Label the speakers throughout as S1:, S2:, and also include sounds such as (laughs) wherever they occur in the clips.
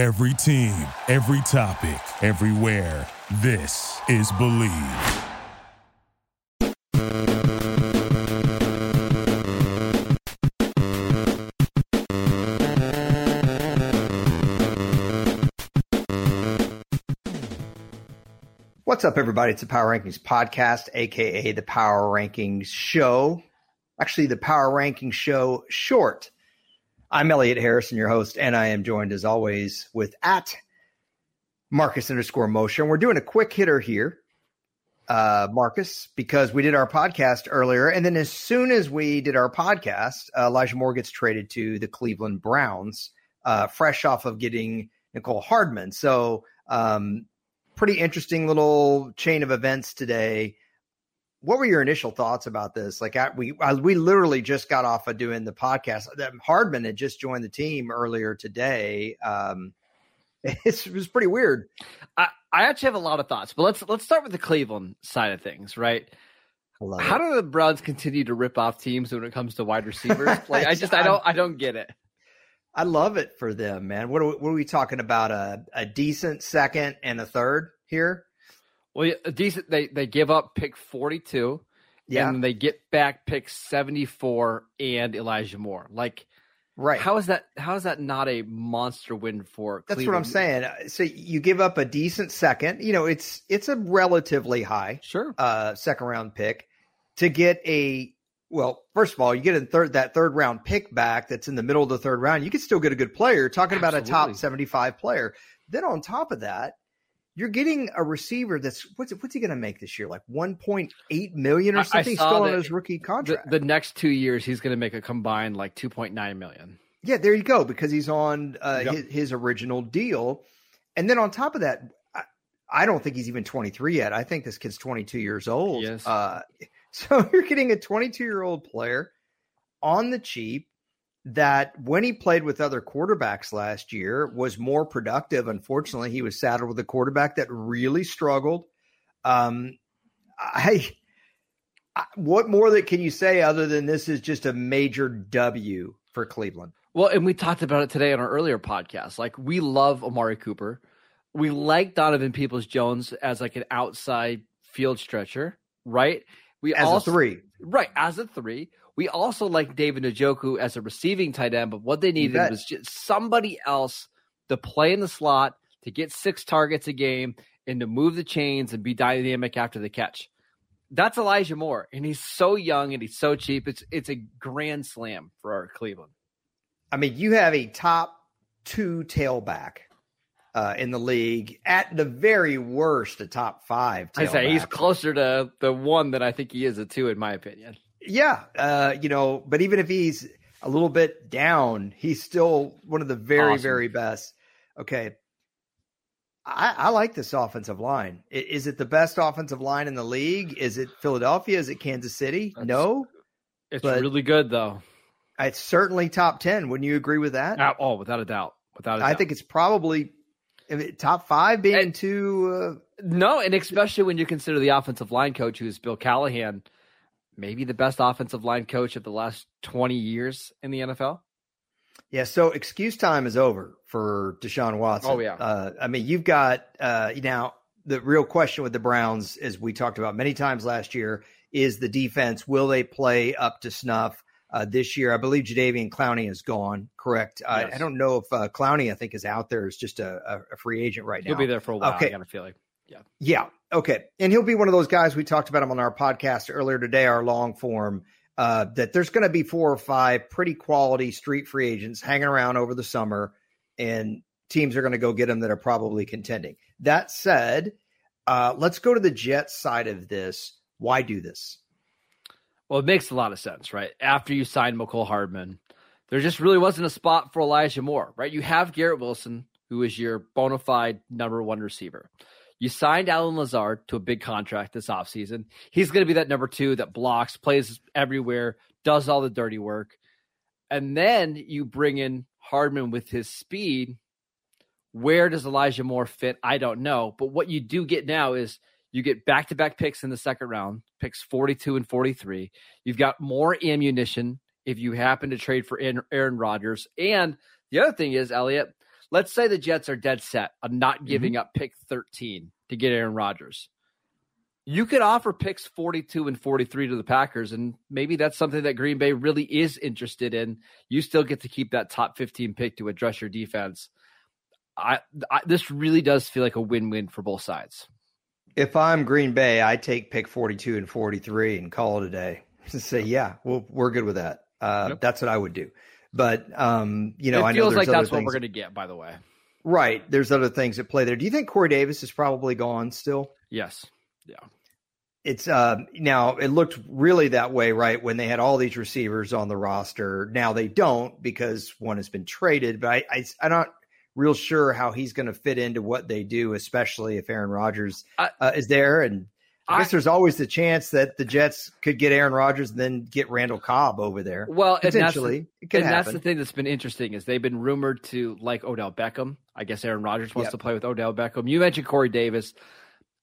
S1: Every team, every topic, everywhere. This is Believe.
S2: What's up, everybody? It's the Power Rankings Podcast, aka the Power Rankings Show. Actually, the Power Rankings Show short. I'm Elliot Harrison, your host, and I am joined as always with at Marcus underscore Mosher. We're doing a quick hitter here, uh, Marcus, because we did our podcast earlier. And then as soon as we did our podcast, uh, Elijah Moore gets traded to the Cleveland Browns, uh, fresh off of getting Mecole Hardman. So, um, pretty interesting little chain of events today. What were your initial thoughts about this? Like, I, we I, we literally just got off of doing the podcast. Hardman had just joined the team earlier today. Um, (laughs) it was pretty weird.
S3: I, I actually have a lot of thoughts, but let's let's start with the Cleveland side of things, right? How do the Browns continue to rip off teams when it comes to wide receivers? (laughs) Like, I just I don't I don't get it.
S2: I love it for them, man. What are we, what are we talking about? A a decent second and a third here.
S3: Well, a decent. They they give up pick forty two, yeah, and they get back pick seventy four and Elijah Moore. Like,
S2: right?
S3: How is that? How is that not a monster win for?
S2: That's
S3: Cleveland?
S2: what I'm saying. So you give up a decent second. You know, it's it's a relatively high,
S3: sure,
S2: uh, second round pick to get a well, first of all, you get a third that third round pick back that's in the middle of the third round. You can still get a good player. Talking Absolutely. about a top seventy five player. Then on top of that, you're getting a receiver that's what's what's he going to make this year? Like one point eight million or something still on his rookie contract.
S3: The, the, next two years, he's going to make a combined like two point nine million.
S2: Yeah, there you go because he's on uh, yep. his, his, original deal, and then on top of that, I, I, don't think he's even twenty three yet. I think this kid's twenty two years old.
S3: Yes.
S2: Uh, (laughs) so you're getting a 22 year old player on the cheap that when he played with other quarterbacks last year was more productive. Unfortunately, he was saddled with a quarterback that really struggled. Um, I, I, what more that can you say other than this is just a major W for Cleveland?
S3: Well, and we talked about it today on our earlier podcast. Like we love Amari Cooper. We like Donovan Peoples Jones as like an outside field stretcher, right? We
S2: as
S3: also,
S2: a three,
S3: right? As a three. We also like David Njoku as a receiving tight end, but what they needed was just somebody else to play in the slot to get six targets a game and to move the chains and be dynamic after the catch. That's Elijah Moore, and he's so young and he's so cheap. It's it's a grand slam for our Cleveland.
S2: I mean, you have a top two tailback uh, in the league. At the very worst, a top five.
S3: I say he's closer to the one than I think he is a two, in my opinion.
S2: Yeah, uh, you know, but even if he's a little bit down, he's still one of the very, awesome. very best. Okay. I, I, like this offensive line. Is it the best offensive line in the league? Is it Philadelphia? Is it Kansas City? That's, no.
S3: It's really good, though.
S2: It's certainly top 10. Wouldn't you agree with that?
S3: Oh, without a doubt. Without a doubt.
S2: I think it's probably top five being and, too.
S3: Uh, no, and especially when you consider the offensive line coach, who is Bill Callahan, maybe the best offensive line coach of the last 20 years in the NFL.
S2: Yeah, so excuse time is over for Deshaun Watson.
S3: Oh yeah,
S2: uh, I mean you've got uh, now the real question with the Browns, as we talked about many times last year, is the defense. Will they play up to snuff? uh, this year. I believe Jadeveon Clowney is gone. Correct. Yes. I, I, don't know if uh, Clowney, I think, is out there as just a, a, free agent right now.
S3: He'll be there for a while. Okay. I got a feeling. Yeah.
S2: Yeah. Okay. And he'll be one of those guys we talked about him on our podcast earlier today, our long form. Uh, that there's going to be four or five pretty quality street free agents hanging around over the summer, and teams are going to go get them that are probably contending. That said, uh, let's go to the Jets side of this. Why do this?
S3: Well, it makes a lot of sense, right? After you signed Mecole Hardman, there just really wasn't a spot for Elijah Moore, right? You have Garrett Wilson, who is your bona fide number one receiver. You signed Allen Lazard to a big contract this offseason. He's going to be that number two that blocks, plays everywhere, does all the dirty work. And then you bring in Hardman with his speed. Where does Elijah Moore fit? I don't know. But what you do get now is you get back to back picks in the second round, picks 42 and 43. You've got more ammunition if you happen to trade for Aaron Rodgers. And the other thing is, Elliot, let's say the Jets are dead set on not
S2: Mm-hmm.
S3: giving up pick 13 to get Aaron Rodgers. You could offer picks 42 and 43 to the Packers, and maybe that's something that Green Bay really is interested in. You still get to keep that top 15 pick to address your defense. I, I this really does feel like a win-win for both sides.
S2: If I'm Green Bay, I take pick 42 and 43 and call it a day. (laughs) Say, yeah, well, we're good with that. Uh,
S3: Yep.
S2: That's what I would do. But um, you know,
S3: it
S2: I know
S3: feels
S2: there's
S3: like that's what we're going to get. By the way,
S2: Right. There's other things at play there. Do you think Corey Davis is probably gone still?
S3: yes, Yeah.
S2: It's uh now it looked really that way, right? When they had all these receivers on the roster. Now they don't because one has been traded, but I, I I'm not real sure how he's going to fit into what they do, especially if Aaron Rodgers
S3: I-
S2: uh, is there. And I,
S3: I-
S2: guess there's always the chance that the Jets could get Aaron Rodgers and then get Randall Cobb over there.
S3: well, and that's the- and that's the thing that's been interesting is they've been rumored to like Odell Beckham. I guess Aaron Rodgers wants
S2: Yep.
S3: to play with Odell Beckham. You mentioned Corey Davis.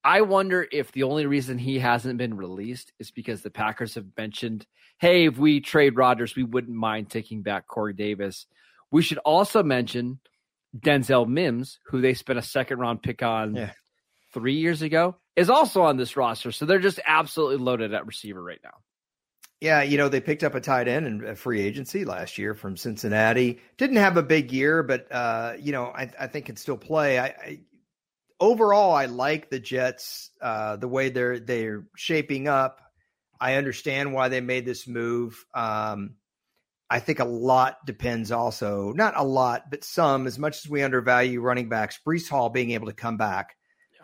S3: I wonder if the only reason he hasn't been released is because the Packers have mentioned, hey, if we trade Rodgers, we wouldn't mind taking back Corey Davis. We should also mention Denzel Mims, who they spent a second round pick on
S2: Yeah.
S3: three years ago, is also on this roster. So they're just absolutely loaded at receiver right now.
S2: Yeah, you know, they picked up a tight end in a free agency last year from Cincinnati. Didn't have a big year, but uh, you know, I, I think can still play. I, I overall I like the Jets, uh, the way they're they're shaping up. I understand why they made this move. Um, I think a lot depends also, not a lot, but some, as much as we undervalue running backs, Breece Hall being able to come back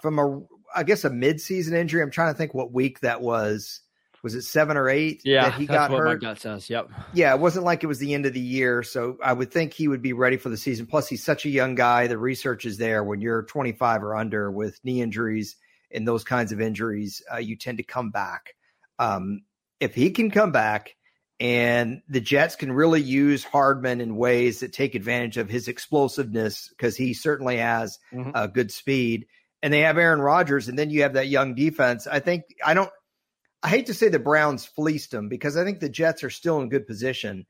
S2: from a, I guess, a midseason injury. I'm trying to think what week that was. Was it seven or eight
S3: Yeah,
S2: that he
S3: that's
S2: got
S3: what my
S2: hurt?
S3: gut says. Yep.
S2: Yeah, it wasn't like it was the end of the year. So I would think he would be ready for the season. Plus, he's such a young guy. The research is there. When you're 25 or under with knee injuries and those kinds of injuries, uh, you tend to come back. Um, if he can come back and the Jets can really use Hardman in ways that take advantage of his explosiveness, because he certainly has
S3: Mhm.
S2: uh, good speed, and they have Aaron Rodgers, and then you have that young defense. I think I don't. I hate to say the Browns fleeced them because I think the Jets are still in good position.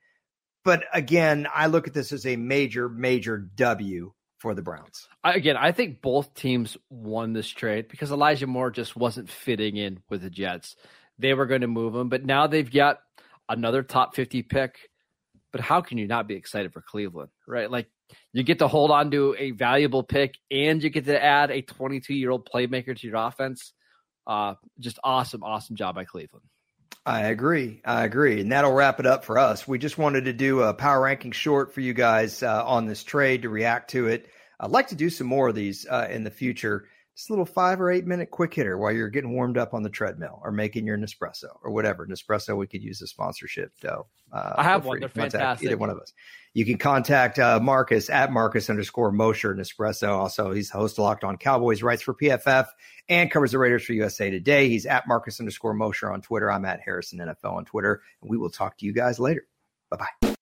S2: But again, I look at this as a major, major W for the Browns.
S3: I, again, I think both teams won this trade because Elijah Moore just wasn't fitting in with the Jets. They were going to move him, but now they've got another top 50 pick. But how can you not be excited for Cleveland, right? Like you get to hold on to a valuable pick and you get to add a 22 year old playmaker to your offense. Uh, just awesome, awesome job by Cleveland.
S2: I agree. I agree. And that'll wrap it up for us. We just wanted to do a power ranking short for you guys uh, on this trade to react to it. I'd like to do some more of these uh, in the future. Just a little five or eight minute quick hitter while you're getting warmed up on the treadmill or making your Nespresso or whatever. Nespresso, we could use a sponsorship. though. uh,
S3: I have one. They're fantastic.
S2: Either one of us. You can contact uh, Marcus at Marcus underscore Mosher Nespresso. Also, he's the host of Locked On Cowboys, writes for PFF and covers the Raiders for USA Today. He's at Marcus underscore Mosher on Twitter. I'm at Harrison NFL on Twitter. And we will talk to you guys later. Bye bye.